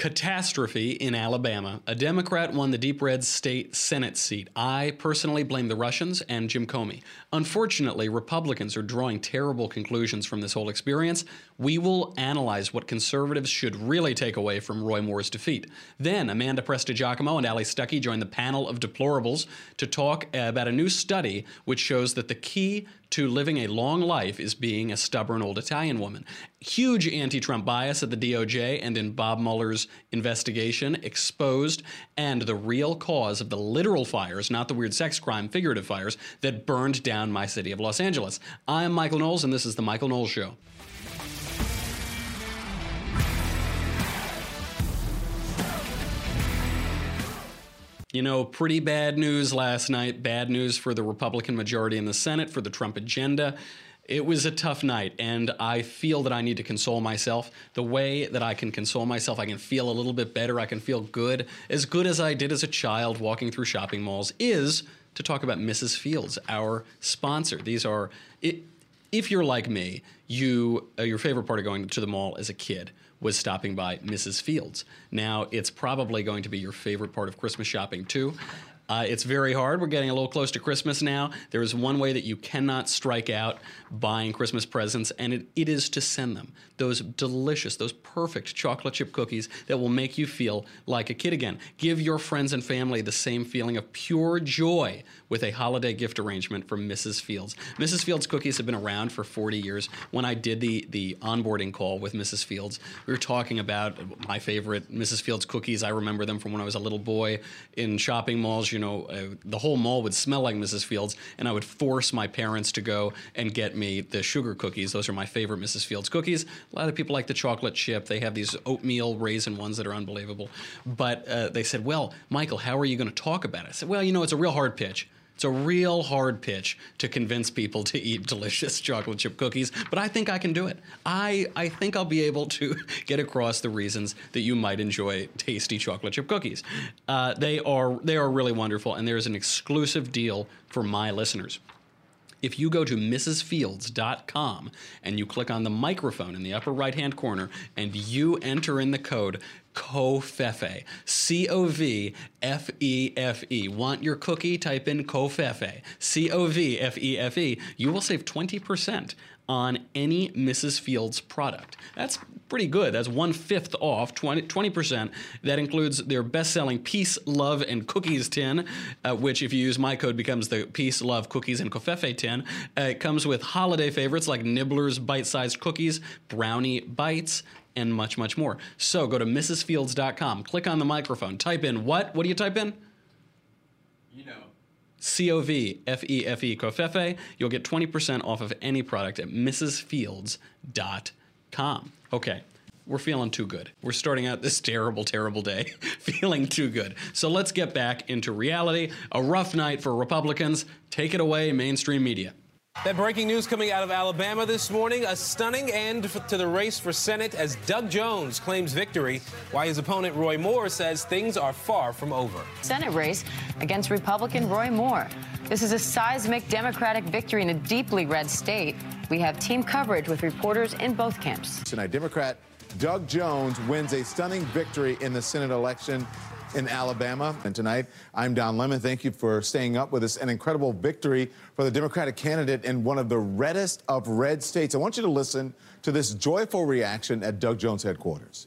Catastrophe in Alabama. A Democrat won the deep red state Senate seat. I personally blame the Russians and Jim Comey. Unfortunately, Republicans are drawing terrible conclusions from this whole experience. We will analyze what conservatives should really take away from Roy Moore's defeat. Then, Amanda Prestigiacomo and Allie Stuckey join the panel of deplorables to talk about a new study which shows that the key to living a long life is being a stubborn old Italian woman. Huge anti Trump bias at the DOJ and in Bob Mueller's investigation exposed, and the real cause of the literal fires, not the weird sex crime figurative fires, that burned down my city of Los Angeles. I'm Michael Knowles, and this is The Michael Knowles Show. You know, pretty bad news last night. Bad news for the Republican majority in the Senate, for the Trump agenda. It was a tough night, and I feel that I need to console myself. The way that I can console myself, I can feel a little bit better, I can feel good, as good as I did as a child walking through shopping malls, is to talk about Mrs. Fields, our sponsor. These are, if you're like me, you uh, your favorite part of going to the mall as a kid was stopping by Mrs. Fields. Now, it's probably going to be your favorite part of Christmas shopping too. Uh, it's very hard. We're getting a little close to Christmas now. There is one way that you cannot strike out buying Christmas presents, and it, it is to send them those delicious, those perfect chocolate chip cookies that will make you feel like a kid again. Give your friends and family the same feeling of pure joy with a holiday gift arrangement from Mrs. Fields. Mrs. Fields cookies have been around for 40 years. When I did the, the onboarding call with Mrs. Fields, we were talking about my favorite Mrs. Fields cookies. I remember them from when I was a little boy in shopping malls. You know, uh, the whole mall would smell like Mrs. Fields, and I would force my parents to go and get me the sugar cookies. Those are my favorite Mrs. Fields cookies. A lot of people like the chocolate chip. They have these oatmeal raisin ones that are unbelievable. But uh, they said, Well, Michael, how are you going to talk about it? I said, Well, you know, it's a real hard pitch. It's a real hard pitch to convince people to eat delicious chocolate chip cookies, but I think I can do it. I, I think I'll be able to get across the reasons that you might enjoy tasty chocolate chip cookies. Uh, they are they are really wonderful, and there's an exclusive deal for my listeners if you go to mrsfields.com and you click on the microphone in the upper right hand corner and you enter in the code COVFEFE, C O V F E F E. Want your cookie? Type in COVFEFE, C O V F E F E. You will save 20% on any Mrs. Fields product. That's pretty good. That's one fifth off, 20, percent That includes their best selling Peace, Love, and Cookies tin, uh, which, if you use my code, becomes the Peace, Love, Cookies, and Covfefe tin. Uh, it comes with holiday favorites like Nibbler's bite sized cookies, Brownie Bites, and much, much more. So go to MrsFields.com, click on the microphone, type in what? What do you type in? You know. C O V F E F E Covfefe. You'll get 20% off of any product at MrsFields.com. Okay, we're feeling too good. We're starting out this terrible, terrible day feeling too good. So let's get back into reality. A rough night for Republicans. Take it away, mainstream media. That breaking news coming out of Alabama this morning a stunning end to the race for Senate as Doug Jones claims victory, while his opponent Roy Moore says things are far from over. Senate race against Republican Roy Moore. This is a seismic Democratic victory in a deeply red state. We have team coverage with reporters in both camps. Tonight, Democrat Doug Jones wins a stunning victory in the Senate election in Alabama. And tonight, I'm Don Lemon. Thank you for staying up with us. An incredible victory for the Democratic candidate in one of the reddest of red states. I want you to listen to this joyful reaction at Doug Jones headquarters.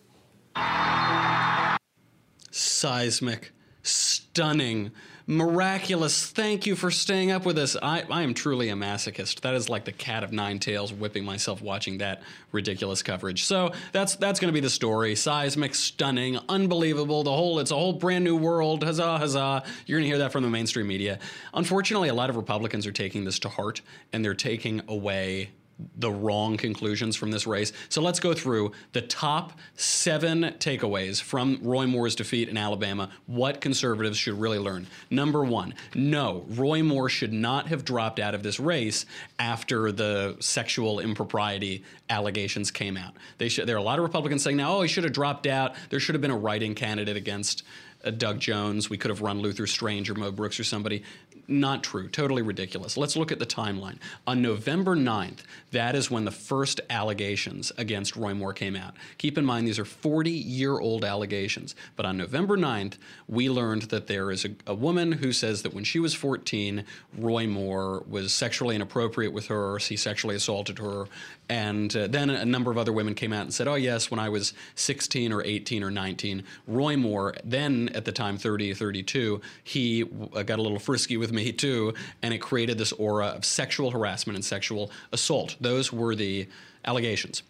Seismic, stunning miraculous. Thank you for staying up with us. I, I am truly a masochist. That is like the cat of nine tails, whipping myself watching that ridiculous coverage. So that's that's going to be the story. Seismic, stunning, unbelievable. The whole it's a whole brand new world. Huzzah, huzzah! You're going to hear that from the mainstream media. Unfortunately, a lot of Republicans are taking this to heart, and they're taking away the wrong conclusions from this race. So let's go through the top seven takeaways from Roy Moore's defeat in Alabama. What conservatives should really learn. Number one, no, Roy Moore should not have dropped out of this race after the sexual impropriety allegations came out. They should, there are a lot of Republicans saying now, oh, he should have dropped out. There should have been a write-in candidate against Doug Jones. We could have run Luther Strange or Mo Brooks or somebody. Not true. Totally ridiculous. Let's look at the timeline. On November 9th, that is when the first allegations against Roy Moore came out. Keep in mind, these are 40 year old allegations. But on November 9th, we learned that there is a, a, woman who says that when she was 14, Roy Moore was sexually inappropriate with her, he sexually assaulted her. And uh, then a number of other women came out and said, oh, yes, when I was 16 or 18 or 19, Roy Moore, then at the time 30, 32, he uh, got a little frisky with me too, and it created this aura of sexual harassment and sexual assault. Those were the allegations.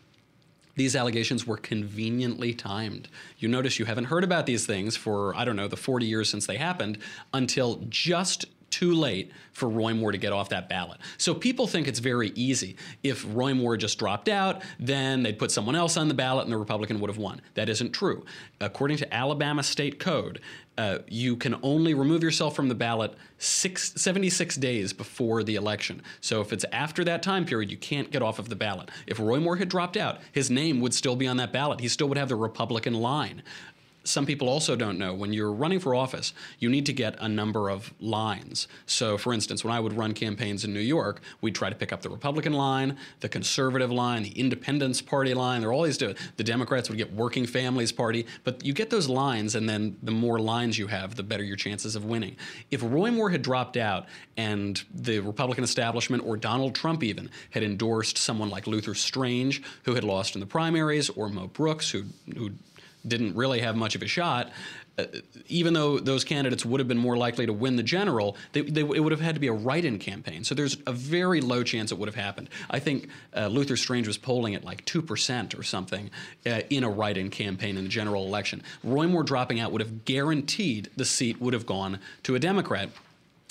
These allegations were conveniently timed. You notice you haven't heard about these things for, I don't know, the 40 years since they happened until just too late for Roy Moore to get off that ballot. So people think it's very easy. If Roy Moore just dropped out, then they'd put someone else on the ballot and the Republican would have won. That isn't true. According to Alabama state code, uh, you can only remove yourself from the ballot six, 76 days before the election. So if it's after that time period, you can't get off of the ballot. If Roy Moore had dropped out, his name would still be on that ballot. He still would have the Republican line some people also don't know when you're running for office, you need to get a number of lines. So, for instance, when I would run campaigns in New York, we'd try to pick up the Republican line, the conservative line, the Independence Party line. There are all these. The Democrats would get Working Families Party, but you get those lines, and then the more lines you have, the better your chances of winning. If Roy Moore had dropped out and the Republican establishment or Donald Trump even had endorsed someone like Luther Strange, who had lost in the primaries, or Mo Brooks, who who didn't really have much of a shot. Uh, even though those candidates would have been more likely to win the general, they, they, it would have had to be a write-in campaign. So there's a very low chance it would have happened. I think uh, Luther Strange was polling at like two percent or something uh, in a write-in campaign in the general election. Roy Moore dropping out would have guaranteed the seat would have gone to a Democrat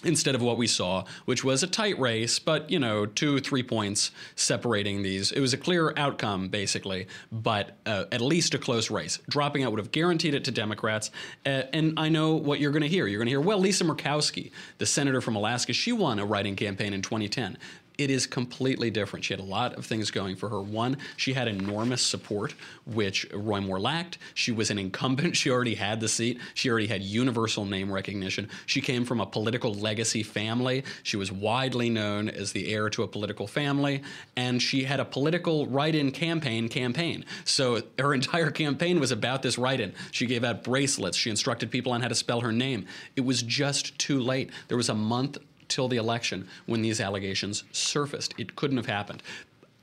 instead of what we saw, which was a tight race, but you know, two, three points separating these. It was a clear outcome, basically, but uh, at least a close race. Dropping out would have guaranteed it to Democrats. Uh, and I know what you're going to hear. You're going to hear, well, Lisa Murkowski, the senator from Alaska, she won a write-in campaign in 2010 it is completely different. She had a lot of things going for her. One, she had enormous support, which Roy Moore lacked. She was an incumbent. She already had the seat. She already had universal name recognition. She came from a political legacy family. She was widely known as the heir to a political family, and she had a political write-in campaign campaign. So her entire campaign was about this write-in. She gave out bracelets. She instructed people on how to spell her name. It was just too late. There was a month till the election when these allegations surfaced. It couldn't have happened.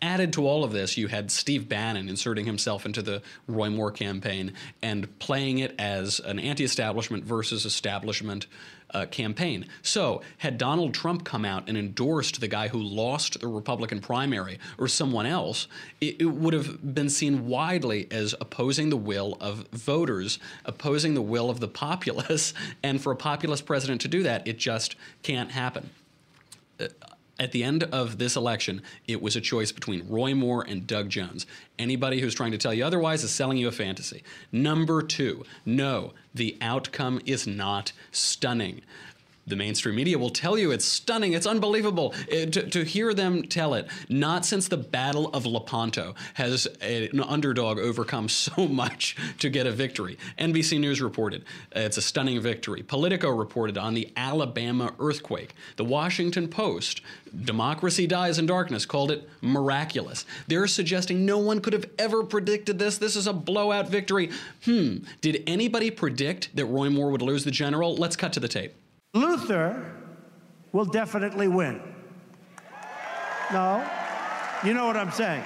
Added to all of this, you had Steve Bannon inserting himself into the Roy Moore campaign and playing it as an anti establishment versus establishment uh, campaign. So, had Donald Trump come out and endorsed the guy who lost the Republican primary or someone else, it, it, would have been seen widely as opposing the will of voters, opposing the will of the populace. And for a populist president to do that, it just can't happen. Uh, at the end of this election, it was a choice between Roy Moore and Doug Jones. Anybody who's trying to tell you otherwise is selling you a fantasy. Number two, no, the outcome is not stunning the mainstream media will tell you it's stunning, it's unbelievable. It, to, to, hear them tell it, not since the Battle of Lepanto has a, an underdog overcome so much to get a victory. NBC News reported it's a stunning victory. Politico reported on the Alabama earthquake. The Washington Post, Democracy Dies in Darkness, called it miraculous. They're suggesting no one could have ever predicted this. This is a blowout victory. Hmm, did anybody predict that Roy Moore would lose the general? Let's cut to the tape. Luther will definitely win. No? You know what I'm saying?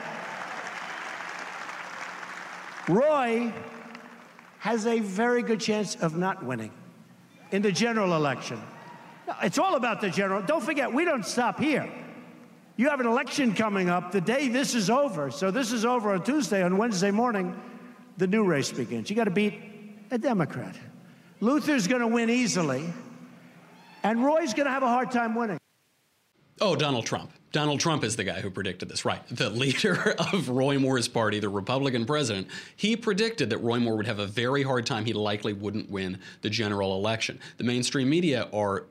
Roy has a very good chance of not winning in the general election. It's all about the general. Don't forget, we don't stop here. You have an election coming up the day this is over. So this is over on Tuesday. On Wednesday morning, the new race begins. You got to beat a Democrat. Luther's going to win easily. And Roy's going to have a hard time winning. Oh, Donald Trump. Donald Trump is the guy who predicted this, right? The leader of Roy Moore's party, the Republican president, he predicted that Roy Moore would have a very hard time. He likely wouldn't win the general election. The mainstream media are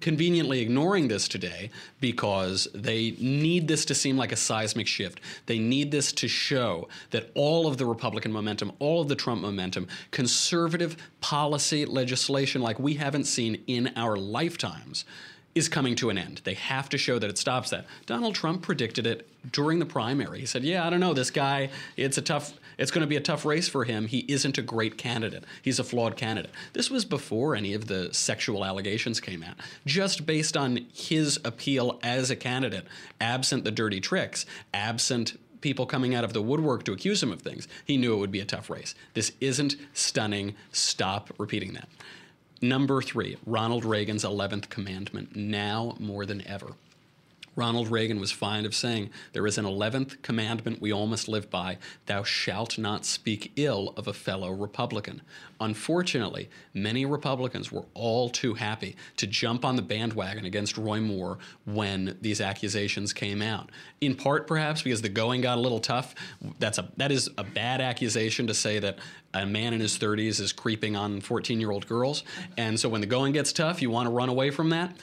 conveniently ignoring this today because they need this to seem like a seismic shift. They need this to show that all of the Republican momentum, all of the Trump momentum, conservative policy legislation like we haven't seen in our lifetimes is coming to an end. They have to show that it stops that. Donald Trump predicted it during the primary. He said, "Yeah, I don't know, this guy, it's a tough it's going to be a tough race for him. He isn't a great candidate. He's a flawed candidate." This was before any of the sexual allegations came out. Just based on his appeal as a candidate, absent the dirty tricks, absent people coming out of the woodwork to accuse him of things, he knew it would be a tough race. This isn't stunning. Stop repeating that. Number three, Ronald Reagan's 11th commandment, now more than ever. Ronald Reagan was fond of saying, There is an 11th commandment we all must live by Thou shalt not speak ill of a fellow Republican. Unfortunately, many Republicans were all too happy to jump on the bandwagon against Roy Moore when these accusations came out. In part, perhaps, because the going got a little tough. That's a, that is a bad accusation to say that a man in his 30s is creeping on 14 year old girls. And so when the going gets tough, you want to run away from that.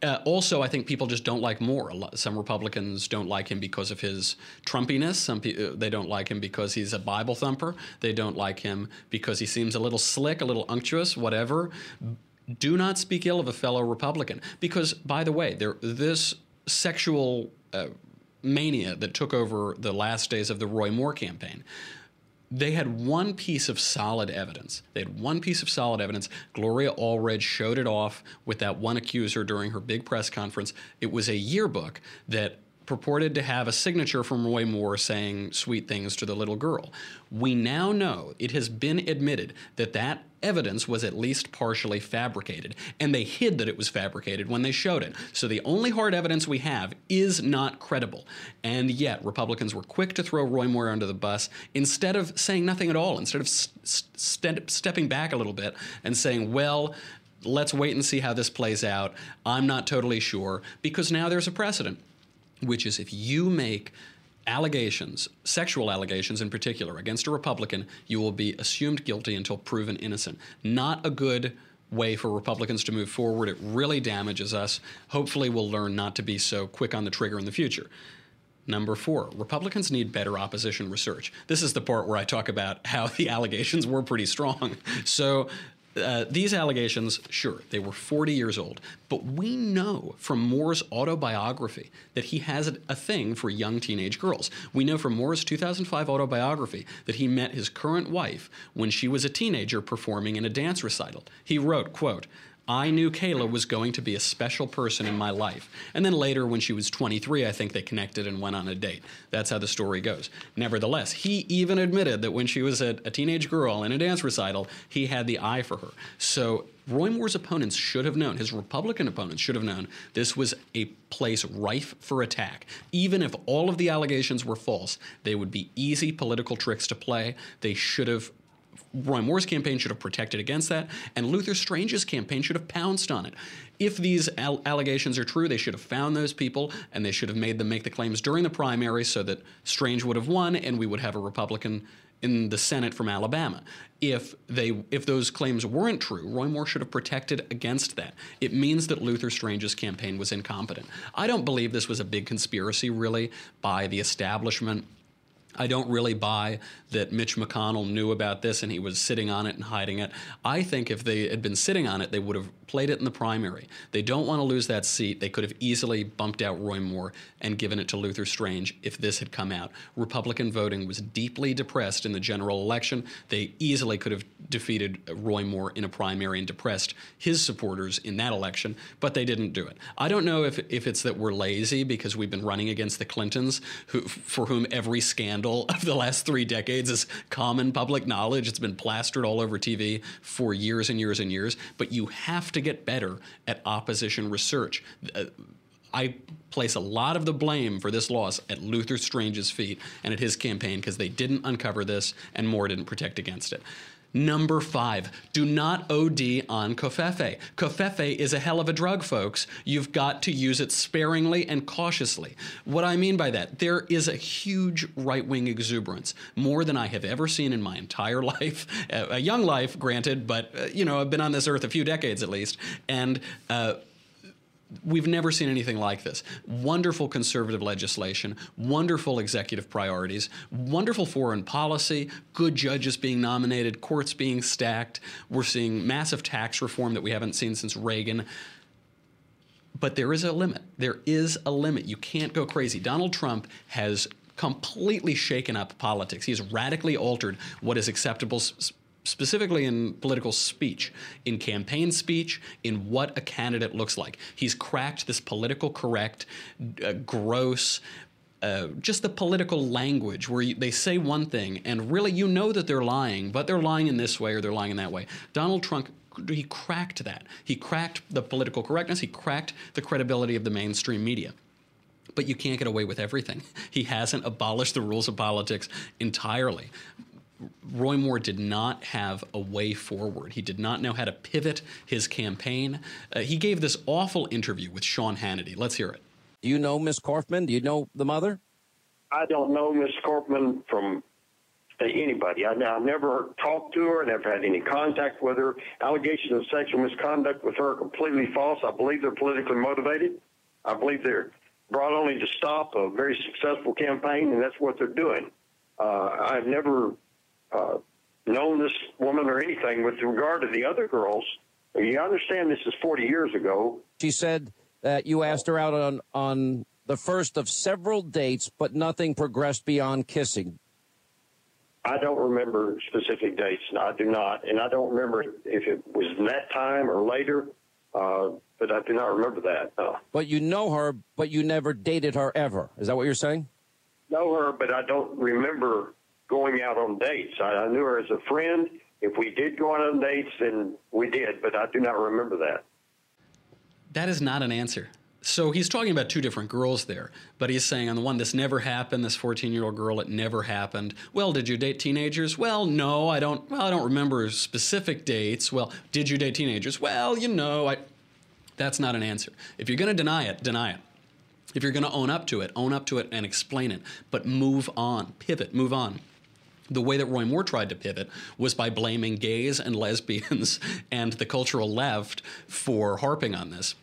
Uh, also, I think people just don't like Moore. Some Republicans don't like him because of his Trumpiness. Some pe- uh, they don't like him because he's a Bible thumper. They don't like him because he seems a little slick, a little unctuous, whatever. Do not speak ill of a fellow Republican because, by the way, there this sexual uh, mania that took over the last days of the Roy Moore campaign they had one piece of solid evidence. They had one piece of solid evidence. Gloria Allred showed it off with that one accuser during her big press conference. It was a yearbook that purported to have a signature from Roy Moore saying sweet things to the little girl. We now know it has been admitted that that evidence was at least partially fabricated, and they hid that it was fabricated when they showed it. So the only hard evidence we have is not credible. And yet, Republicans were quick to throw Roy Moore under the bus instead of saying nothing at all, instead of st- stepping back a little bit and saying, well, let's wait and see how this plays out. I'm not totally sure, because now there's a precedent which is if you make allegations, sexual allegations in particular, against a Republican, you will be assumed guilty until proven innocent. Not a good way for Republicans to move forward. It really damages us. Hopefully, we'll learn not to be so quick on the trigger in the future. Number four, Republicans need better opposition research. This is the part where I talk about how the allegations were pretty strong. So, uh, these allegations, sure, they were 40 years old, but we know from Moore's autobiography that he has a, thing for young teenage girls. We know from Moore's 2005 autobiography that he met his current wife when she was a teenager performing in a dance recital. He wrote, quote, I knew Kayla was going to be a special person in my life. And then later, when she was 23, I think they connected and went on a date. That's how the story goes. Nevertheless, he even admitted that when she was a, a teenage girl in a dance recital, he had the eye for her. So Roy Moore's opponents should have known, his Republican opponents should have known, this was a place rife for attack. Even if all of the allegations were false, they would be easy political tricks to play. They should have Roy Moore's campaign should have protected against that, and Luther Strange's campaign should have pounced on it. If these al- allegations are true, they should have found those people and they should have made them make the claims during the primary so that Strange would have won and we would have a Republican in the Senate from Alabama. If they if those claims weren't true, Roy Moore should have protected against that. It means that Luther Strange's campaign was incompetent. I don't believe this was a big conspiracy really by the establishment I don't really buy that Mitch McConnell knew about this and he was sitting on it and hiding it. I think if they had been sitting on it, they would have played it in the primary. They don't want to lose that seat. They could have easily bumped out Roy Moore and given it to Luther Strange if this had come out. Republican voting was deeply depressed in the general election. They easily could have defeated Roy Moore in a primary and depressed his supporters in that election, but they didn't do it. I don't know if, if it's that we're lazy because we've been running against the Clintons, who, for whom every scandal of the last three decades is common public knowledge. It's been plastered all over TV for years and years and years, but you have to to get better at opposition research. Uh, I place a lot of the blame for this loss at Luther Strange's feet and at his campaign because they didn't uncover this and Moore didn't protect against it. Number five, do not OD on Covfefe. Covfefe is a hell of a drug, folks. You've got to use it sparingly and cautiously. What I mean by that, there is a huge right wing exuberance, more than I have ever seen in my entire life. a young life, granted, but, uh, you know, I've been on this earth a few decades at least. And, uh, We've never seen anything like this. Wonderful conservative legislation, wonderful executive priorities, wonderful foreign policy, good judges being nominated, courts being stacked. We're seeing massive tax reform that we haven't seen since Reagan. But there is a limit. There is a limit. You can't go crazy. Donald Trump has completely shaken up politics. He has radically altered what is acceptable specifically in political speech, in campaign speech, in what a candidate looks like. He's cracked this political correct, uh, gross, uh, just the political language where you, they say one thing and really you know that they're lying, but they're lying in this way or they're lying in that way. Donald Trump he cracked that. He cracked the political correctness. He cracked the credibility of the mainstream media. But you can't get away with everything. He hasn't abolished the rules of politics entirely. Roy Moore did not have a way forward. He did not know how to pivot his campaign. Uh, he gave this awful interview with Sean Hannity. Let's hear it. Do you know Miss Corfman? Do you know the mother? I don't know Miss Corfman from anybody. I, have never talked to her, I never had any contact with her. Allegations of sexual misconduct with her are completely false. I believe they're politically motivated. I believe they're brought only to stop a very successful campaign, and that's what they're doing. Uh, I've never uh, known this woman or anything with regard to the other girls. You understand this is 40 years ago. She said that you asked her out on, on the first of several dates, but nothing progressed beyond kissing. I don't remember specific dates. No, I do not. And I don't remember if it was that time or later, uh, but I do not remember that. No. But you know her, but you never dated her ever. Is that what you're saying? Know her, but I don't remember going out on dates. I, I knew her as a friend. If we did go out on dates, then we did, but I do not remember that. That is not an answer. So he's talking about two different girls there, but he's saying on the one, this never happened. This 14 year old girl, it never happened. Well, did you date teenagers? Well, no, I don't. Well, I don't remember specific dates. Well, did you date teenagers? Well, you know, I. That's not an answer. If you're going to deny it, deny it. If you're going to own up to it, own up to it and explain it. But move on, pivot, move on. The way that Roy Moore tried to pivot was by blaming gays and lesbians and the cultural left for harping on this.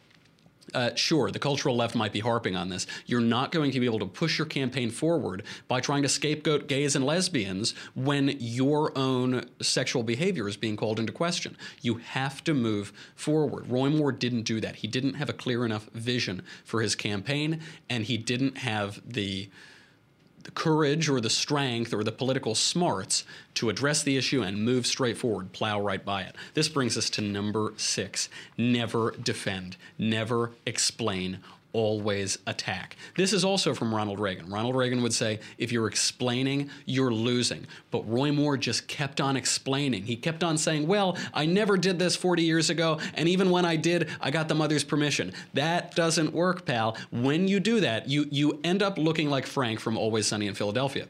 Uh, sure, the cultural left might be harping on this. You're not going to be able to push your campaign forward by trying to scapegoat gays and lesbians when your own sexual behavior is being called into question. You have to move forward. Roy Moore didn't do that. He didn't have a clear enough vision for his campaign, and he didn't have the the courage or the strength or the political smarts to address the issue and move straight forward, plow right by it. This brings us to number six never defend, never explain, always attack. This is also from Ronald Reagan. Ronald Reagan would say, if you're explaining, you're losing. But Roy Moore just kept on explaining. He kept on saying, well, I never did this 40 years ago, and even when I did, I got the mother's permission. That doesn't work, pal. When you do that, you, you end up looking like Frank from Always Sunny in Philadelphia.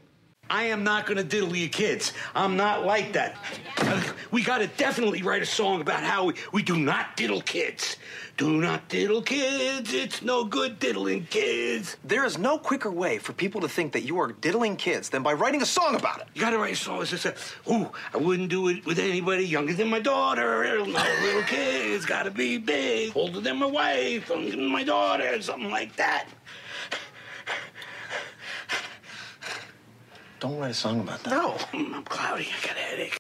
I am not going to diddle your kids. I'm not like that. Uh, we got to definitely write a song about how we, we do not diddle kids. Do not diddle kids. It's no good diddling kids. There is no quicker way for people to think that you are diddling kids than by writing a song about it. You got to write a song that says, "Ooh, I wouldn't do it with anybody younger than my daughter. No little kids got to be big, older than my wife, younger than my daughter, something like that." Don't write a song about that. No, I'm cloudy. I got a headache.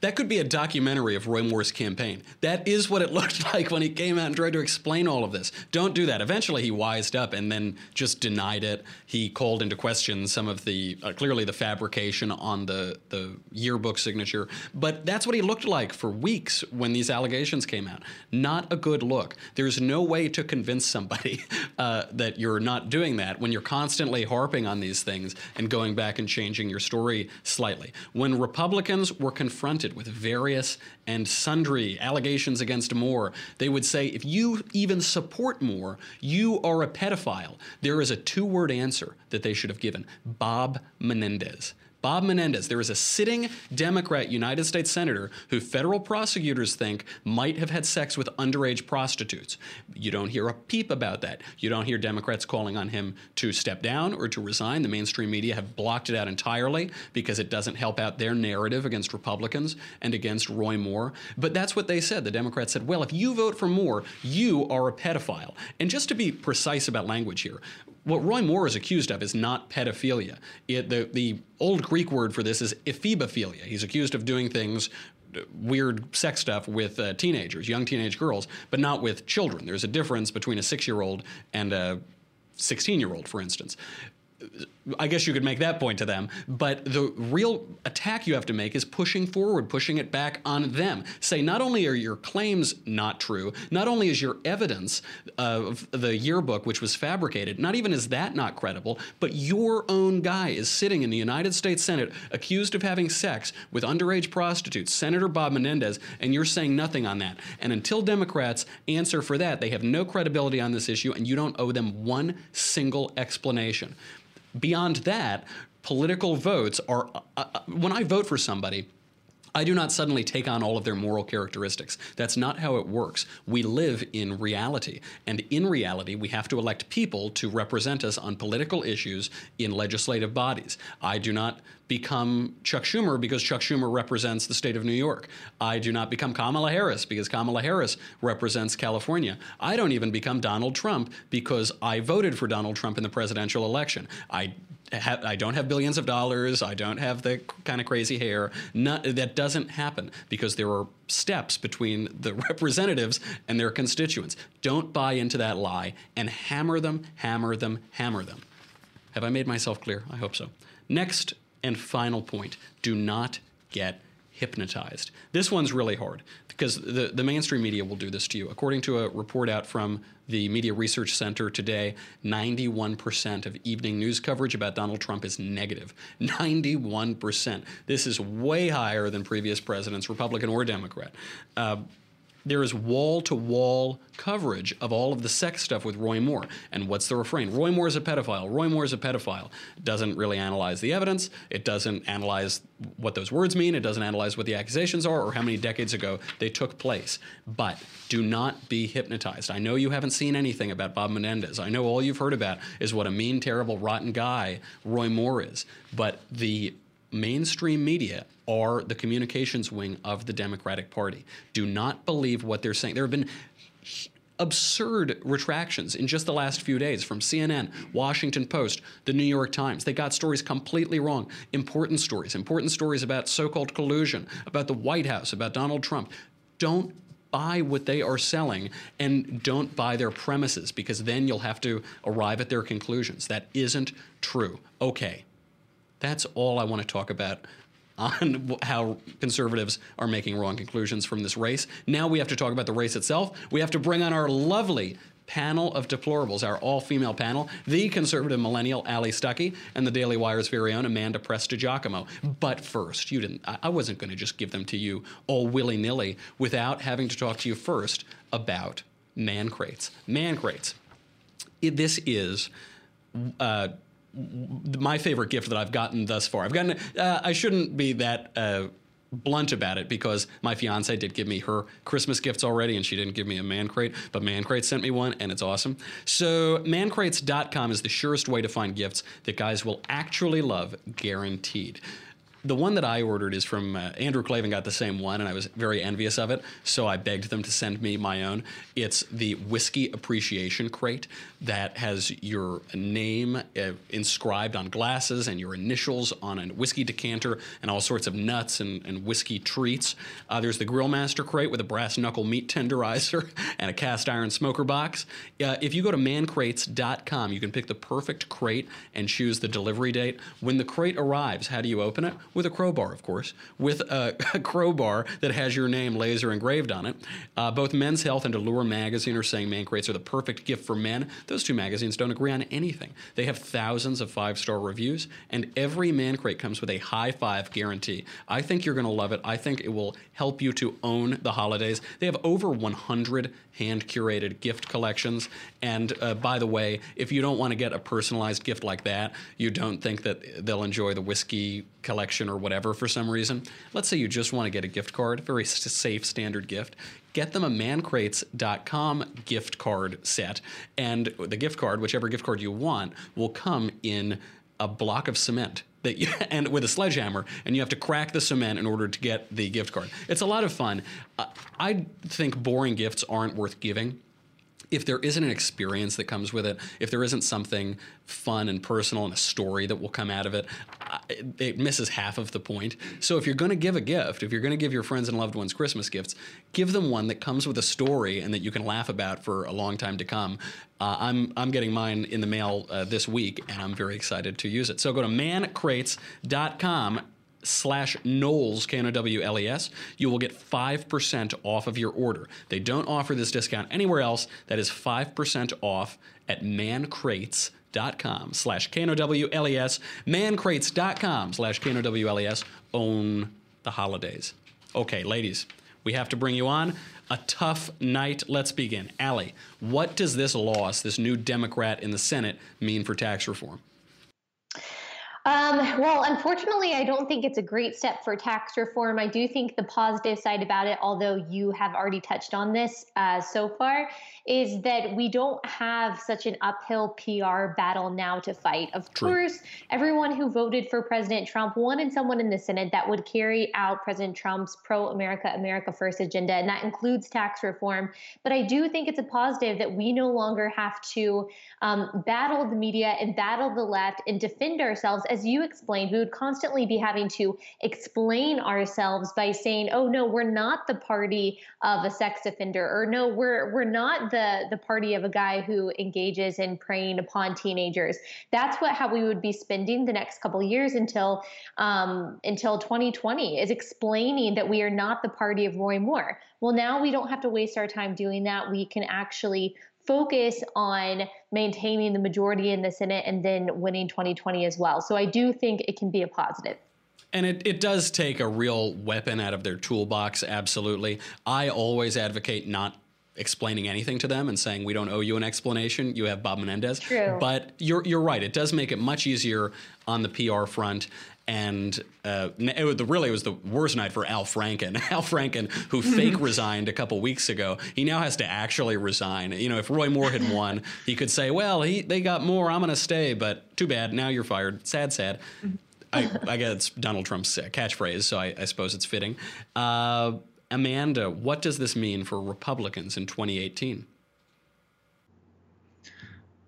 That could be a documentary of Roy Moore's campaign. That is what it looked like when he came out and tried to explain all of this. Don't do that. Eventually, he wised up and then just denied it. He called into question some of the uh, clearly the fabrication on the the yearbook signature. But that's what he looked like for weeks when these allegations came out. Not a good look. There's no way to convince somebody uh, that you're not doing that when you're constantly harping on these things and going back and changing your story slightly. When Republicans were confronted with various and sundry allegations against Moore. They would say, if you even support Moore, you are a pedophile. There is a two word answer that they should have given Bob Menendez. Bob Menendez, there is a sitting Democrat United States Senator who federal prosecutors think might have had sex with underage prostitutes. You don't hear a peep about that. You don't hear Democrats calling on him to step down or to resign. The mainstream media have blocked it out entirely because it doesn't help out their narrative against Republicans and against Roy Moore. But that's what they said. The Democrats said, well, if you vote for Moore, you are a pedophile. And just to be precise about language here, what Roy Moore is accused of is not pedophilia. It, the, the old Greek word for this is ephebophilia. He's accused of doing things weird sex stuff with uh, teenagers, young teenage girls, but not with children. There's a difference between a six year old and a 16 year old, for instance. I guess you could make that point to them, but the real attack you have to make is pushing forward, pushing it back on them. Say, not only are your claims not true, not only is your evidence of the yearbook, which was fabricated, not even is that not credible, but your own guy is sitting in the United States Senate accused of having sex with underage prostitutes, Senator Bob Menendez, and you're saying nothing on that. And until Democrats answer for that, they have no credibility on this issue, and you don't owe them one single explanation. Beyond that, political votes are, uh, uh, when I vote for somebody, I do not suddenly take on all of their moral characteristics. That's not how it works. We live in reality. And in reality, we have to elect people to represent us on political issues in legislative bodies. I do not become Chuck Schumer because Chuck Schumer represents the state of New York. I do not become Kamala Harris because Kamala Harris represents California. I don't even become Donald Trump because I voted for Donald Trump in the presidential election. I ha- I don't have billions of dollars. I don't have the kind of crazy hair. That doesn't happen because there are steps between the representatives and their constituents. Don't buy into that lie and hammer them, hammer them, hammer them. Have I made myself clear? I hope so. Next and final point do not get hypnotized. This one's really hard because the, the mainstream media will do this to you. According to a report out from the Media Research Center today, 91% of evening news coverage about Donald Trump is negative. 91%. This is way higher than previous presidents, Republican or Democrat. Uh, there is wall to wall coverage of all of the sex stuff with Roy Moore. And what's the refrain? Roy Moore is a pedophile. Roy Moore is a pedophile. Doesn't really analyze the evidence. It doesn't analyze what those words mean. It doesn't analyze what the accusations are or how many decades ago they took place. But do not be hypnotized. I know you haven't seen anything about Bob Menendez. I know all you've heard about is what a mean, terrible, rotten guy Roy Moore is. But the mainstream media are the communications wing of the Democratic Party. Do not believe what they're saying. There have been absurd retractions in just the last few days from CNN, Washington Post, the New York Times. They got stories completely wrong. Important stories, important stories about so called collusion, about the White House, about Donald Trump. Don't buy what they are selling and don't buy their premises because then you'll have to arrive at their conclusions. That isn't true. Okay. That's all I want to talk about on how conservatives are making wrong conclusions from this race. Now we have to talk about the race itself. We have to bring on our lovely panel of deplorables, our all female panel, the conservative millennial Allie Stuckey, and the Daily Wire's very own Amanda Prestigiacomo. But first, you didn't, I wasn't going to just give them to you all willy nilly without having to talk to you first about man crates. Man crates. This is. Uh, my favorite gift that I've gotten thus far. I've gotten. Uh, I shouldn't be that. Uh, blunt about it because my fiance did give me her Christmas gifts already and she didn't give me a man crate, but man crate sent me one and it's awesome. So mancrates.com is the surest way to find gifts that guys will actually love, guaranteed the one that I ordered is from uh, Andrew Klavan got the same one, and I was very envious of it. So I begged them to send me my own. It's the whiskey appreciation crate that has your name uh, inscribed on glasses and your initials on a whiskey decanter and all sorts of nuts and, and whiskey treats. Uh, there's the Grillmaster crate with a brass knuckle meat tenderizer and a cast iron smoker box. Uh, if you go to mancrates.com, you can pick the perfect crate and choose the delivery date. When the crate arrives, how do you open it? With a crowbar, of course, with a, a crowbar that has your name laser engraved on it. Uh, both Men's Health and Allure magazine are saying man crates are the perfect gift for men. Those two magazines don't agree on anything. They have thousands of five star reviews, and every man crate comes with a high five guarantee. I think you're going to love it. I think it will help you to own the holidays. They have over 100 hand curated gift collections. And uh, by the way, if you don't want to get a personalized gift like that, you don't think that they'll enjoy the whiskey collection or whatever for some reason. Let's say you just want to get a gift card, very safe standard gift. Get them a mancrates.com gift card set. And the gift card, whichever gift card you want, will come in a block of cement that you, and with a sledgehammer, and you have to crack the cement in order to get the gift card. It's a lot of fun. Uh, I think boring gifts aren't worth giving if there isn't an experience that comes with it, if there isn't something fun and personal and a story that will come out of it, it misses half of the point. So if you're going to give a gift, if you're going to give your friends and loved ones Christmas gifts, give them one that comes with a story and that you can laugh about for a long time to come. Uh, I'm I'm getting mine in the mail uh, this week, and I'm very excited to use it. So go to mancrates.com slash Knowles, K-N-O-W-L-E-S, you will get 5% off of your order. They don't offer this discount anywhere else. That is 5% off at mancrates.com slash K-N-O-W-L-E-S, mancrates.com slash K-N-O-W-L-E-S. Own the holidays. Okay, ladies, we have to bring you on. A tough night. Let's begin. Allie, what does this loss, this new Democrat in the Senate, mean for tax reform? Um, well, unfortunately, I don't think it's a great step for tax reform. I do think the positive side about it, although you have already touched on this uh, so far, is that we don't have such an uphill PR battle now to fight. Of True. course, everyone who voted for President Trump wanted someone in the Senate that would carry out President Trump's pro America, America First agenda, and that includes tax reform. But I do think it's a positive that we no longer have to um, battle the media and battle the left and defend ourselves as you explained, we would constantly be having to explain ourselves by saying, "Oh no, we're not the party of a sex offender," or "No, we're we're not the the party of a guy who engages in preying upon teenagers." That's what how we would be spending the next couple years until um, until 2020 is explaining that we are not the party of Roy Moore. Well, now we don't have to waste our time doing that. We can actually focus on maintaining the majority in the Senate and then winning 2020 as well. So I do think it can be a positive. And it, it does take a real weapon out of their toolbox, absolutely. I always advocate not explaining anything to them and saying we don't owe you an explanation. You have Bob Menendez. True. But you're you're right. It does make it much easier on the PR front and uh, it was the, really it was the worst night for Al Franken. Al Franken, who fake resigned a couple weeks ago, he now has to actually resign. You know, if Roy Moore had won, he could say, "Well, he they got more. I'm going to stay, but too bad. Now you're fired. Sad, sad." I, I guess it's Donald Trump's catchphrase, so I, I suppose it's fitting. Uh, Amanda, what does this mean for Republicans in 2018?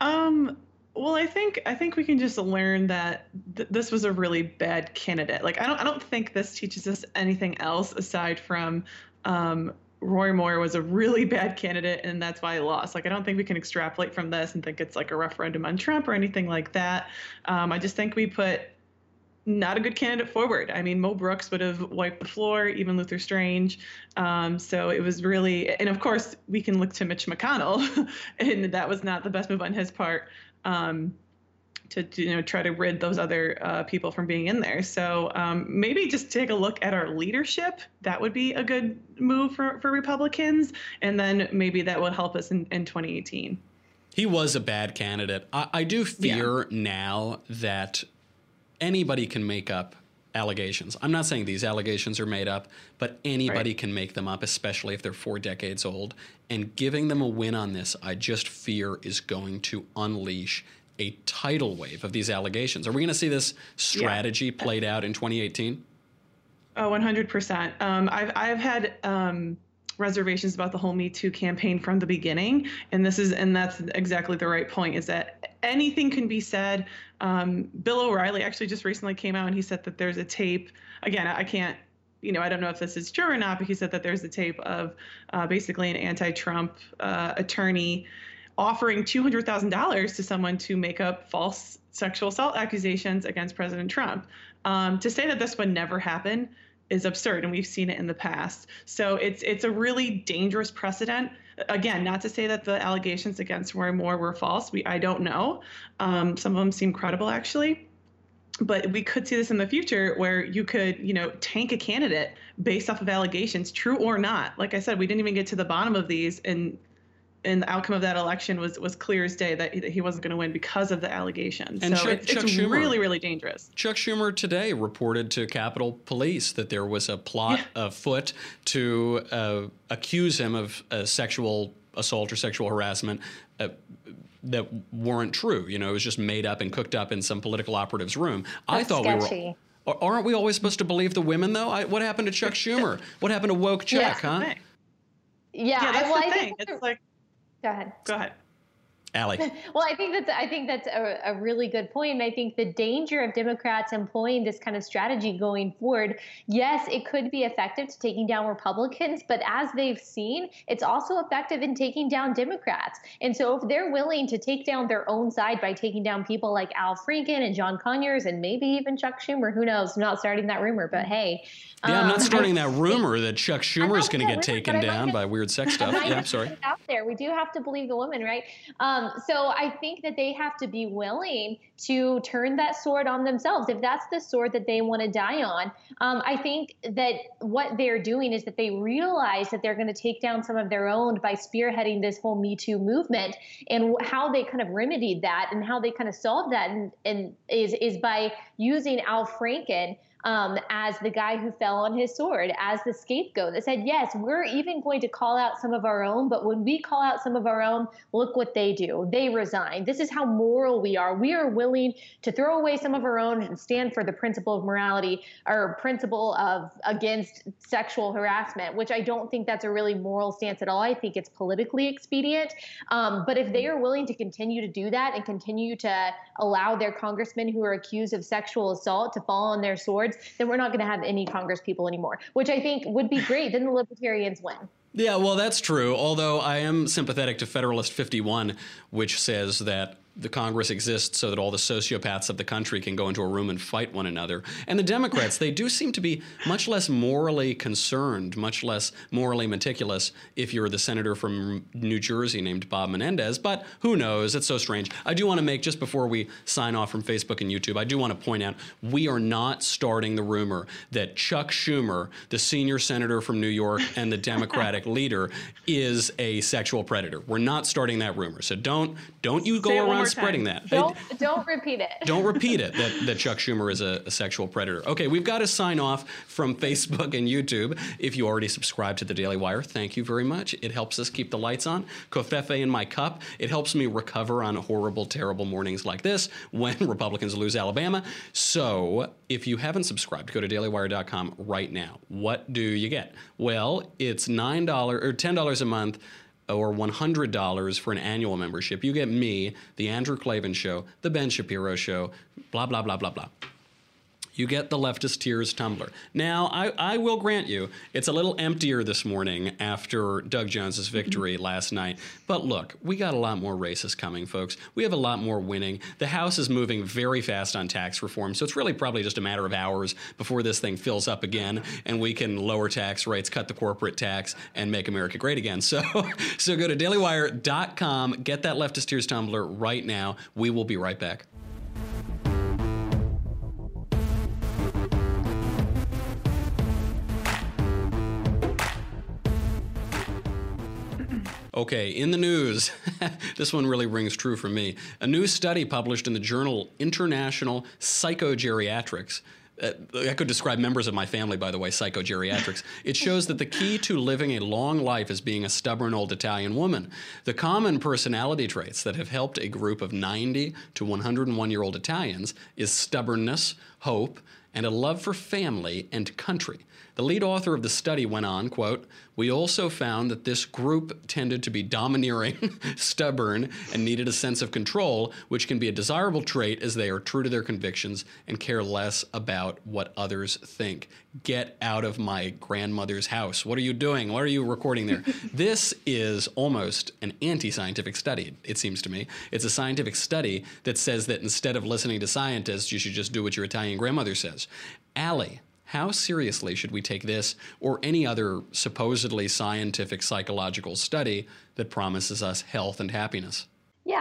Um, well, I think I think we can just learn that th- this was a really bad candidate. Like I don't I don't think this teaches us anything else aside from um, Roy Moore was a really bad candidate and that's why he lost. Like I don't think we can extrapolate from this and think it's like a referendum on Trump or anything like that. Um, I just think we put not a good candidate forward. I mean, Mo Brooks would have wiped the floor, even Luther Strange. Um, so it was really, and of course, we can look to Mitch McConnell, and that was not the best move on his part um, to, to, you know try to rid those other uh, people from being in there. So um, maybe just take a look at our leadership. That would be a good move for, for Republicans, and then maybe that will help us in, in 2018. He was a bad candidate. I, I do fear yeah. now that anybody can make up allegations. I'm not saying these allegations are made up, but anybody right. can make them up, especially if they're four decades old. And giving them a win on this, I just fear is going to unleash a tidal wave of these allegations. Are we going to see this strategy yeah. played out in 2018? Oh, 100%. Um, I've, I've had um, reservations about the whole Me Too campaign from the beginning. And this is, and that's exactly the right point is that anything can be said. Um, Bill O'Reilly actually just recently came out and he said that there's a tape. Again, I can't you know, I don't know if this is true or not, but he said that there's a tape of uh, basically an anti-Trump uh, attorney offering $200,000 to someone to make up false sexual assault accusations against President Trump. Um, to say that this would never happen is absurd, and we've seen it in the past. So it's it's a really dangerous precedent. Again, not to say that the allegations against Roy Moore were false. We I don't know. Um, some of them seem credible, actually. But we could see this in the future where you could, you know, tank a candidate based off of allegations, true or not. Like I said, we didn't even get to the bottom of these, and and the outcome of that election was was clear as day that, he wasn't going to win because of the allegations. And so Chuck, it's, Chuck it's Schumer, really really dangerous. Chuck Schumer today reported to Capitol Police that there was a plot yeah. afoot to uh, accuse him of uh, sexual assault or sexual harassment. Uh, that weren't true. You know, it was just made up and cooked up in some political operative's room. That's I thought sketchy. we were. Aren't we always supposed to believe the women, though? I, what happened to Chuck Schumer? What happened to woke Chuck, yeah, huh? Yeah, yeah that's well, the I thing. Think it's like. Go ahead. Go ahead. Allie. well, I think that's I think that's a, a, really good point. And I think the danger of Democrats employing this kind of strategy going forward, yes, it could be effective to taking down Republicans, but as they've seen, it's also effective in taking down Democrats. And so if they're willing to take down their own side by taking down people like Al Franken and John Conyers and maybe even Chuck Schumer, who knows? I'm not starting that rumor, but hey. Yeah, I'm not um, starting that rumor that Chuck Schumer is going to get rumor, taken down by weird sex stuff. Yeah, I'm sorry. Out there, we do have to believe the woman, right? Um, so I think that they have to be willing to turn that sword on themselves if that's the sword that they want to die on. Um, I think that what they're doing is that they realize that they're going to take down some of their own by spearheading this whole Me Too movement, and how they kind of remedied that and how they kind of solved that, and, and is is by using Al Franken um, as the guy who fell on his sword, as the scapegoat that said, yes, we're even going to call out some of our own, but when we call out some of our own, look what they do. They resign. This is how moral we are. We are willing to throw away some of our own and stand for the principle of morality or principle of against sexual harassment, which I don't think that's a really moral stance at all. I think it's politically expedient. Um, but if they are willing to continue to do that and continue to allow their congressmen who are accused of sexual assault to fall on their swords, then we're not going to have any Congress people anymore, which I think would be great. Then the libertarians win. Yeah, well, that's true. Although I am sympathetic to Federalist 51, which says that the Congress exists so that all the sociopaths of the country can go into a room and fight one another. And the Democrats, they do seem to be much less morally concerned, much less morally meticulous if you're the senator from New Jersey named Bob Menendez. But who knows? It's so strange. I do want to make, just before we sign off from Facebook and YouTube, I do want to point out we are not starting the rumor that Chuck Schumer, the senior senator from New York and the Democratic leader, is a sexual predator. We're not starting that rumor. So don't don't you go Say around spreading time. that. Don't don't repeat it. Don't repeat it that, that Chuck Schumer is a, a sexual predator. Okay, we've got to sign off from Facebook and YouTube. If you already subscribe to the Daily Wire, thank you very much. It helps us keep the lights on. Covfefe in my cup. It helps me recover on horrible, terrible mornings like this when Republicans lose Alabama. So if you haven't subscribed, go to dailywire.com right now. What do you get? Well, it's $9 or $10 a month or $100 for an annual membership, you get me, The Andrew Klavan Show, The Ben Shapiro Show, blah, blah, blah, blah, blah. You get the leftist tears tumbler. Now, I, I will grant you, it's a little emptier this morning after Doug Jones's mm-hmm. victory last night. But look, we got a lot more races coming, folks. We have a lot more winning. The House is moving very fast on tax reform, so it's really probably just a matter of hours before this thing fills up again and we can lower tax rates, cut the corporate tax, and make America great again. So, so go to dailywire.com, get that leftist tears tumbler right now. We will be right back. Okay, in the news, this one really rings true for me. A new study published in the journal International Psychogeriatrics. Uh, I could describe members of my family, by the way, psychogeriatrics. It shows that the key to living a long life is being a stubborn old Italian woman. The common personality traits that have helped a group of 90 to 101 year old Italians is stubbornness, hope, and a love for family and country. The lead author of the study went on, quote, "We also found that this group tended to be domineering, stubborn, and needed a sense of control, which can be a desirable trait as they are true to their convictions and care less about what others think. Get out of my grandmother's house. What are you doing? What are you recording there?" this is almost an anti-scientific study, it seems to me. It's a scientific study that says that instead of listening to scientists, you should just do what your Italian grandmother says. Allie, how seriously should we take this or any other supposedly scientific psychological study that promises us health and happiness?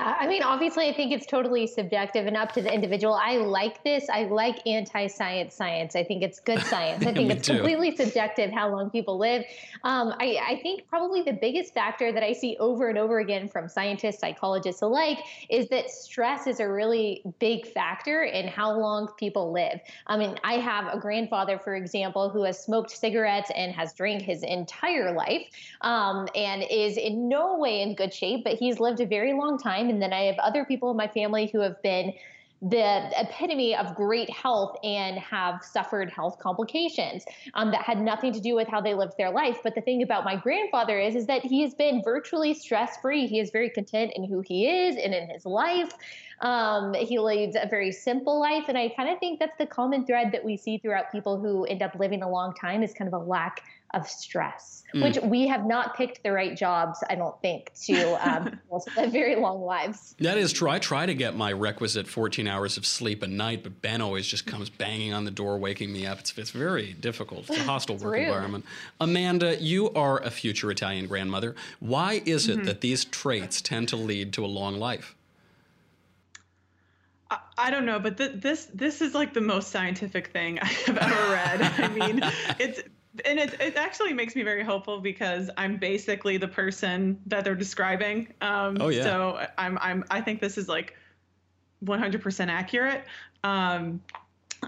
Yeah, I mean, obviously, I think it's totally subjective and up to the individual. I like this. I like anti science science. I think it's good science. I think it's too. completely subjective how long people live. Um, I, I think probably the biggest factor that I see over and over again from scientists, psychologists alike, is that stress is a really big factor in how long people live. I mean, I have a grandfather, for example, who has smoked cigarettes and has drank his entire life um, and is in no way in good shape, but he's lived a very long time. And then I have other people in my family who have been the epitome of great health and have suffered health complications um, that had nothing to do with how they lived their life. But the thing about my grandfather is, is that he has been virtually stress free. He is very content in who he is and in his life. Um, he leads a very simple life. And I kind of think that's the common thread that we see throughout people who end up living a long time is kind of a lack of stress, Mm. which we have not picked the right jobs, I don't think, to um, live very long lives. That is true. I try to get my requisite 14 hours of sleep a night, but Ben always just comes banging on the door, waking me up. It's, it's very difficult. It's a hostile It's work rude. environment. Amanda, you are a future Italian grandmother. Why is it Mhm. that these traits tend to lead to a long life? I, I don't know, but th- this this is like the most scientific thing I have ever read. I mean, it's and it it actually makes me very hopeful because I'm basically the person that they're describing. Um, Oh, yeah. So I'm I'm I think this is like 100% accurate. Um,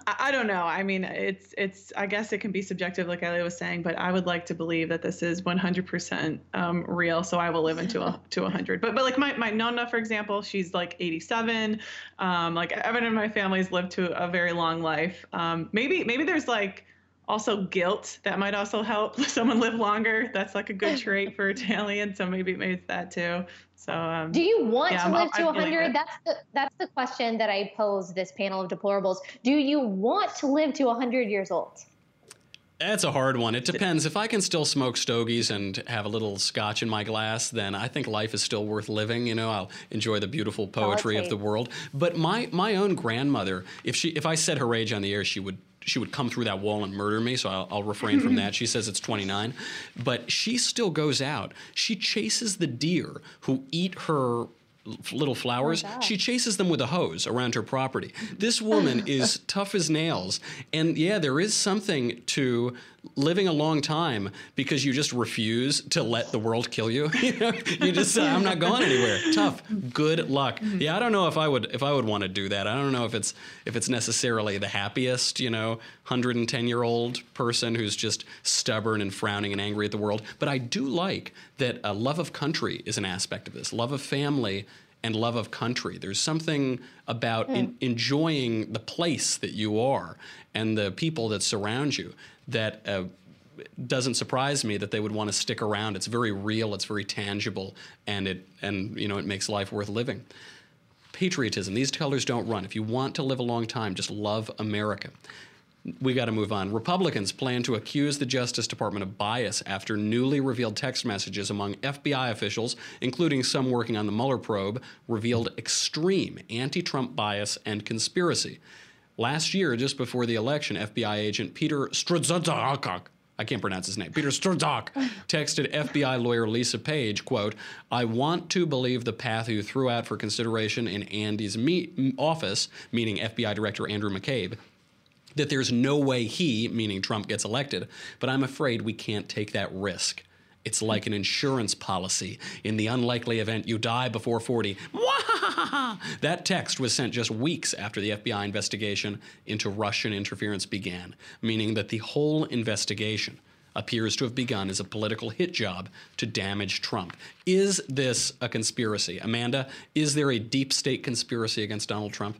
I, I don't know. I mean, it's it's. I guess it can be subjective, like Allie was saying, but I would like to believe that this is 100% um, real. So I will live into a to 100. But but like my my nonna, for example, she's like 87. Um, like everyone in my family's lived to a very long life. Um, maybe maybe there's like also guilt that might also help someone live longer. That's like a good trait for Italian. So maybe it's that too. So um, Do you want yeah, to I'm- live to I'm feeling 100? That's the that's the question that I pose this panel of deplorables. Do you want to live to 100 years old? That's a hard one. It depends. If I can still smoke stogies and have a little scotch in my glass, then I think life is still worth living. You know, I'll enjoy the beautiful oh, poetry of the world. But my my own grandmother, if she if I said her age on the air, she would she would come through that wall and murder me. So I'll, I'll refrain from that. She says it's 29, but she still goes out. She chases the deer who eat her little flowers. She chases them with a hose around her property. This woman is tough as nails. And yeah, there is something to living a long time because you just refuse to let the world kill you. you, just say, I'm not going anywhere. Tough. Good luck. Yeah, I don't know if I would if I would want to do that. I don't know if it's if it's necessarily the happiest, you know, 110 year old person who's just stubborn and frowning and angry at the world. But I do like that a love of country is an aspect of this. Love of family and love of country. There's something about in, enjoying the place that you are and the people that surround you that uh, doesn't surprise me that they would want to stick around. It's very real, it's very tangible, and it and you know it makes life worth living. Patriotism. These colors don't run. If you want to live a long time, just love America. We got to move on. Republicans plan to accuse the Justice Department of bias after newly revealed text messages among FBI officials, including some working on the Mueller probe, revealed extreme anti Trump bias and conspiracy. Last year, just before the election, FBI agent Peter Strzok, I can't pronounce his name, Peter Strzok, texted FBI lawyer Lisa Page, quote, I want to believe the path you threw out for consideration in Andy's office, meaning FBI Director Andrew McCabe, that there's no way he, meaning Trump, gets elected, but I'm afraid we can't take that risk. It's like an insurance policy. In the unlikely event you die before 40, that text was sent just weeks after the FBI investigation into Russian interference began, meaning that the whole investigation appears to have begun as a political hit job to damage Trump. Is this a conspiracy? Amanda, is there a deep state conspiracy against Donald Trump?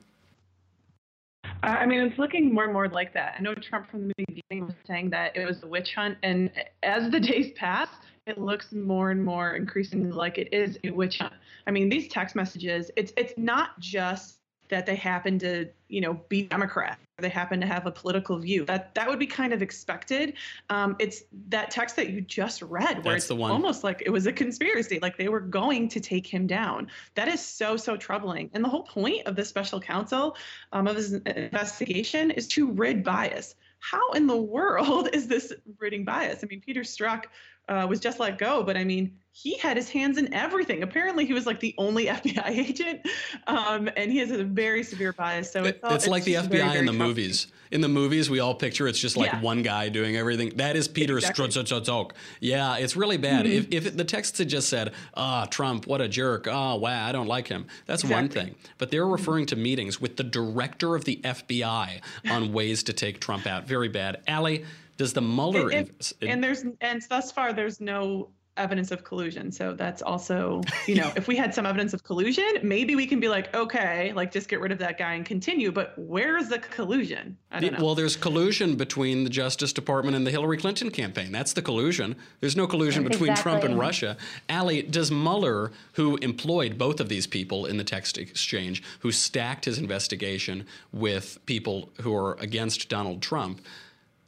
I mean, it's looking more and more like that. I know Trump from the beginning was saying that it was a witch hunt, and as the days pass, it looks more and more increasingly like it is a witch hunt. I mean, these text messages, it's it's not just that they happen to, you know, be Democrat or they happen to have a political view. That that would be kind of expected. Um, it's that text that you just read where That's it's the one. almost like it was a conspiracy, like they were going to take him down. That is so so troubling. And the whole point of the special counsel um, of this investigation is to rid bias. How in the world is this ridding bias? I mean, Peter Strzok uh, was just let go, but I mean, he had his hands in everything. Apparently, he was like the only FBI agent, um, and he has a very severe bias. So it's, all- it's like the FBI very, in the movies. In the movies, we all picture it's just like Yeah. one guy doing everything. That is Peter Exactly. Strzok. Yeah, it's really bad. Mhm. If, if it, the text had just said, "Ah, Trump, what a jerk. Oh, wow, I don't like him," that's one thing. But they're referring to meetings with the director of the FBI on ways to take Trump out. Very bad. Allie, does the Mueller? And, inv- and, and there's and thus far there's no evidence of collusion. So that's also you know if we had some evidence of collusion, maybe we can be like okay, like just get rid of that guy and continue. But where's the collusion? I don't know. Well, there's collusion between the Justice Department and the Hillary Clinton campaign. That's the collusion. There's no collusion between Trump and Russia. Allie, does Mueller, who employed both of these people in the text exchange, who stacked his investigation with people who are against Donald Trump,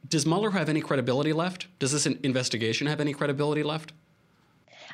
does Mueller have any credibility left? Does this investigation have any credibility left?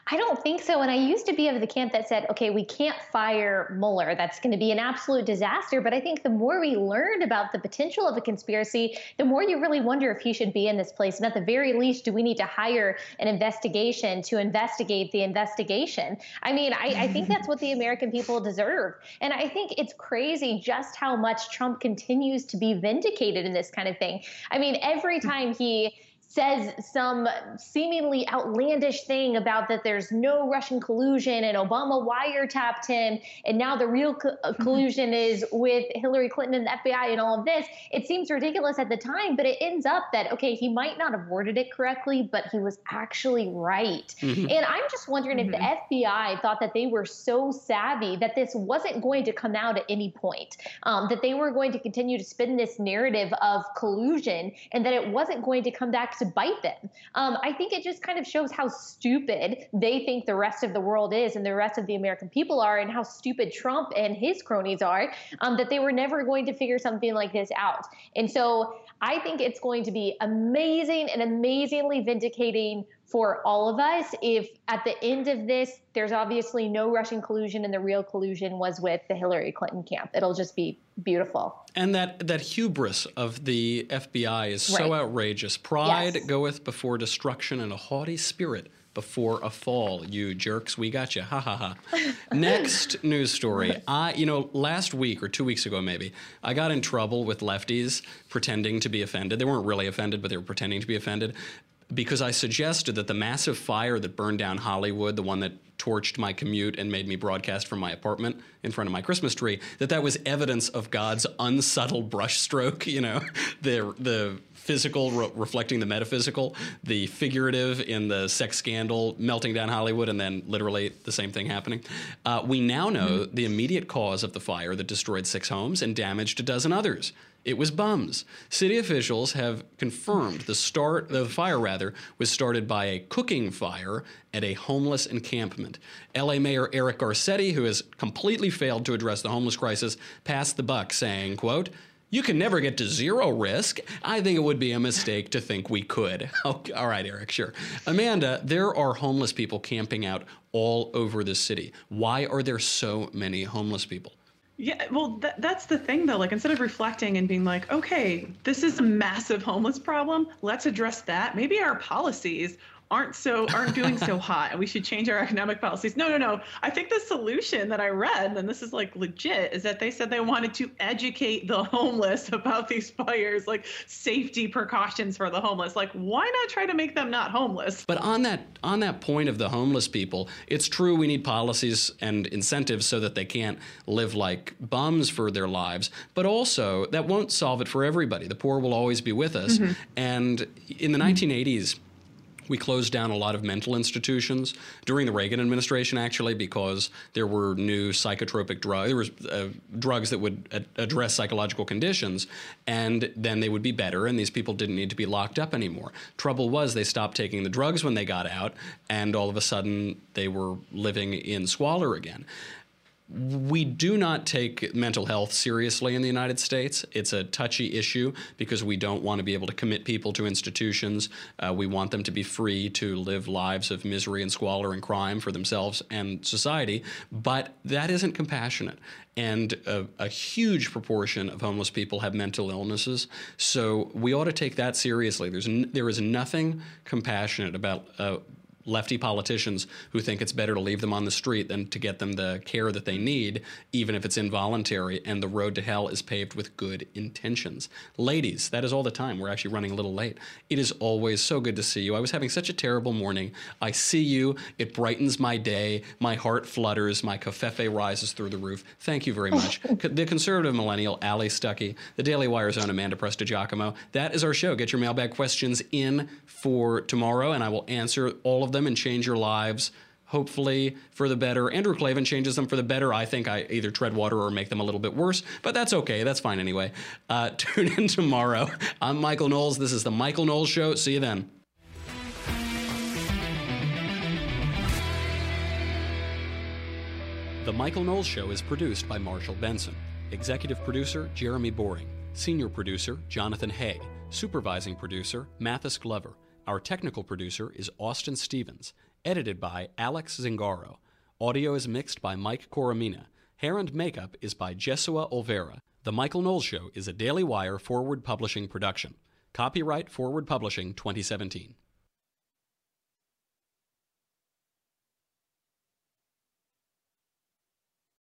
I don't think so. And I used to be of the camp that said, okay, we can't fire Mueller. That's going to be an absolute disaster. But I think the more we learned about the potential of a conspiracy, the more you really wonder if he should be in this place. And at the very least, do we need to hire an investigation to investigate the investigation? I mean, I, I think that's what the American people deserve. And I think it's crazy just how much Trump continues to be vindicated in this kind of thing. I mean, every hmm. time he says some seemingly outlandish thing about that there's no Russian collusion and Obama wiretapped him, and now the real co- uh, collusion is with Hillary Clinton and the FBI and all of this. It seems ridiculous at the time, but it ends up that, okay, he might not have worded it correctly, but he was actually right. Mhm. And I'm just wondering if the FBI thought that they were so savvy that this wasn't going to come out at any point, um, that they were going to continue to spin this narrative of collusion and that it wasn't going to come back to bite them. Um, I think it just kind of shows how stupid they think the rest of the world is and the rest of the American people are, and how stupid Trump and his cronies are, um, that they were never going to figure something like this out. And so I think it's going to be amazing and amazingly vindicating for all of us if at the end of this, there's obviously no Russian collusion and the real collusion was with the Hillary Clinton camp. It'll just be beautiful. And that, that hubris of the FBI is so outrageous. Pride Yes. goeth before destruction, and a haughty spirit before a fall. You jerks, we got you. Ha ha ha. Next news story. I, you know, last week or two weeks ago, maybe, I got in trouble with lefties pretending to be offended. They weren't really offended, but they were pretending to be offended because I suggested that the massive fire that burned down Hollywood, the one that torched my commute and made me broadcast from my apartment in front of my Christmas tree, that that was evidence of God's unsubtle brushstroke, you know, the the physical re- reflecting the metaphysical, the figurative in the sex scandal melting down Hollywood, and then literally the same thing happening. Uh, we now know the immediate cause of the fire that destroyed six homes and damaged a dozen others. It was bums. City officials have confirmed the start the fire rather was started by a cooking fire at a homeless encampment. LA Mayor Eric Garcetti, who has completely failed to address the homeless crisis, passed the buck saying, quote, you can never get to zero risk. I think it would be a mistake to think we could. All right, Eric, sure. Amanda, there are homeless people camping out all over the city. Why are there so many homeless people? Yeah, well, th- that's the thing, though. Like, instead of reflecting and being like, okay, this is a massive homeless problem, let's address that. Maybe our policies aren't so aren't doing so hot, and we should change our economic policies. No, no, no. I think the solution that I read, and this is like legit, is that they said they wanted to educate the homeless about these fires, like safety precautions for the homeless. Like, why not try to make them not homeless? But on that on that point of the homeless people, it's true we need policies and incentives so that they can't live like bums for their lives. But also that won't solve it for everybody. The poor will always be with us. Mhm. And in the 1980s, We closed down a lot of mental institutions during the Reagan administration, actually, because there were new psychotropic drugs. There was uh, drugs that would address psychological conditions, and then they would be better, and these people didn't need to be locked up anymore. Trouble was, they stopped taking the drugs when they got out, and all of a sudden they were living in squalor again we do not take mental health seriously in the United States. It's a touchy issue because we don't want to be able to commit people to institutions. Uh, we want them to be free to live lives of misery and squalor and crime for themselves and society. But that isn't compassionate. And a, a huge proportion of homeless people have mental illnesses. So we ought to take that seriously. There's n- there is nothing compassionate about. Uh, lefty politicians who think it's better to leave them on the street than to get them the care that they need, even if it's involuntary, and the road to hell is paved with good intentions. Ladies, that is all the time. We're actually running a little late. It is always so good to see you. I was having such a terrible morning. I see you. It brightens my day. My heart flutters. My covfefe rises through the roof. Thank you very much. the conservative millennial, Allie Stuckey, the Daily Wire's own Amanda Prestigiacomo. That is our show. Get your mailbag questions in for tomorrow, and I will answer all of them and change your lives hopefully for the better. Andrew Klavan changes them for the better. I think I either tread water or make them a little bit worse, but that's okay. That's fine anyway. Uh, tune in tomorrow. I'm Michael Knowles. This is The Michael Knowles Show. See you then. The Michael Knowles Show is produced by Marshall Benson. Executive producer Jeremy Boring. Senior producer Jonathan Hay. Supervising producer Mathis Glover. Our technical producer is Austin Stevens. Edited by Alex Zingaro. Audio is mixed by Mike Coromina. Hair and makeup is by Jesua Olvera. The Michael Knowles Show is a Daily Wire forward publishing production. Copyright Forward Publishing 2017.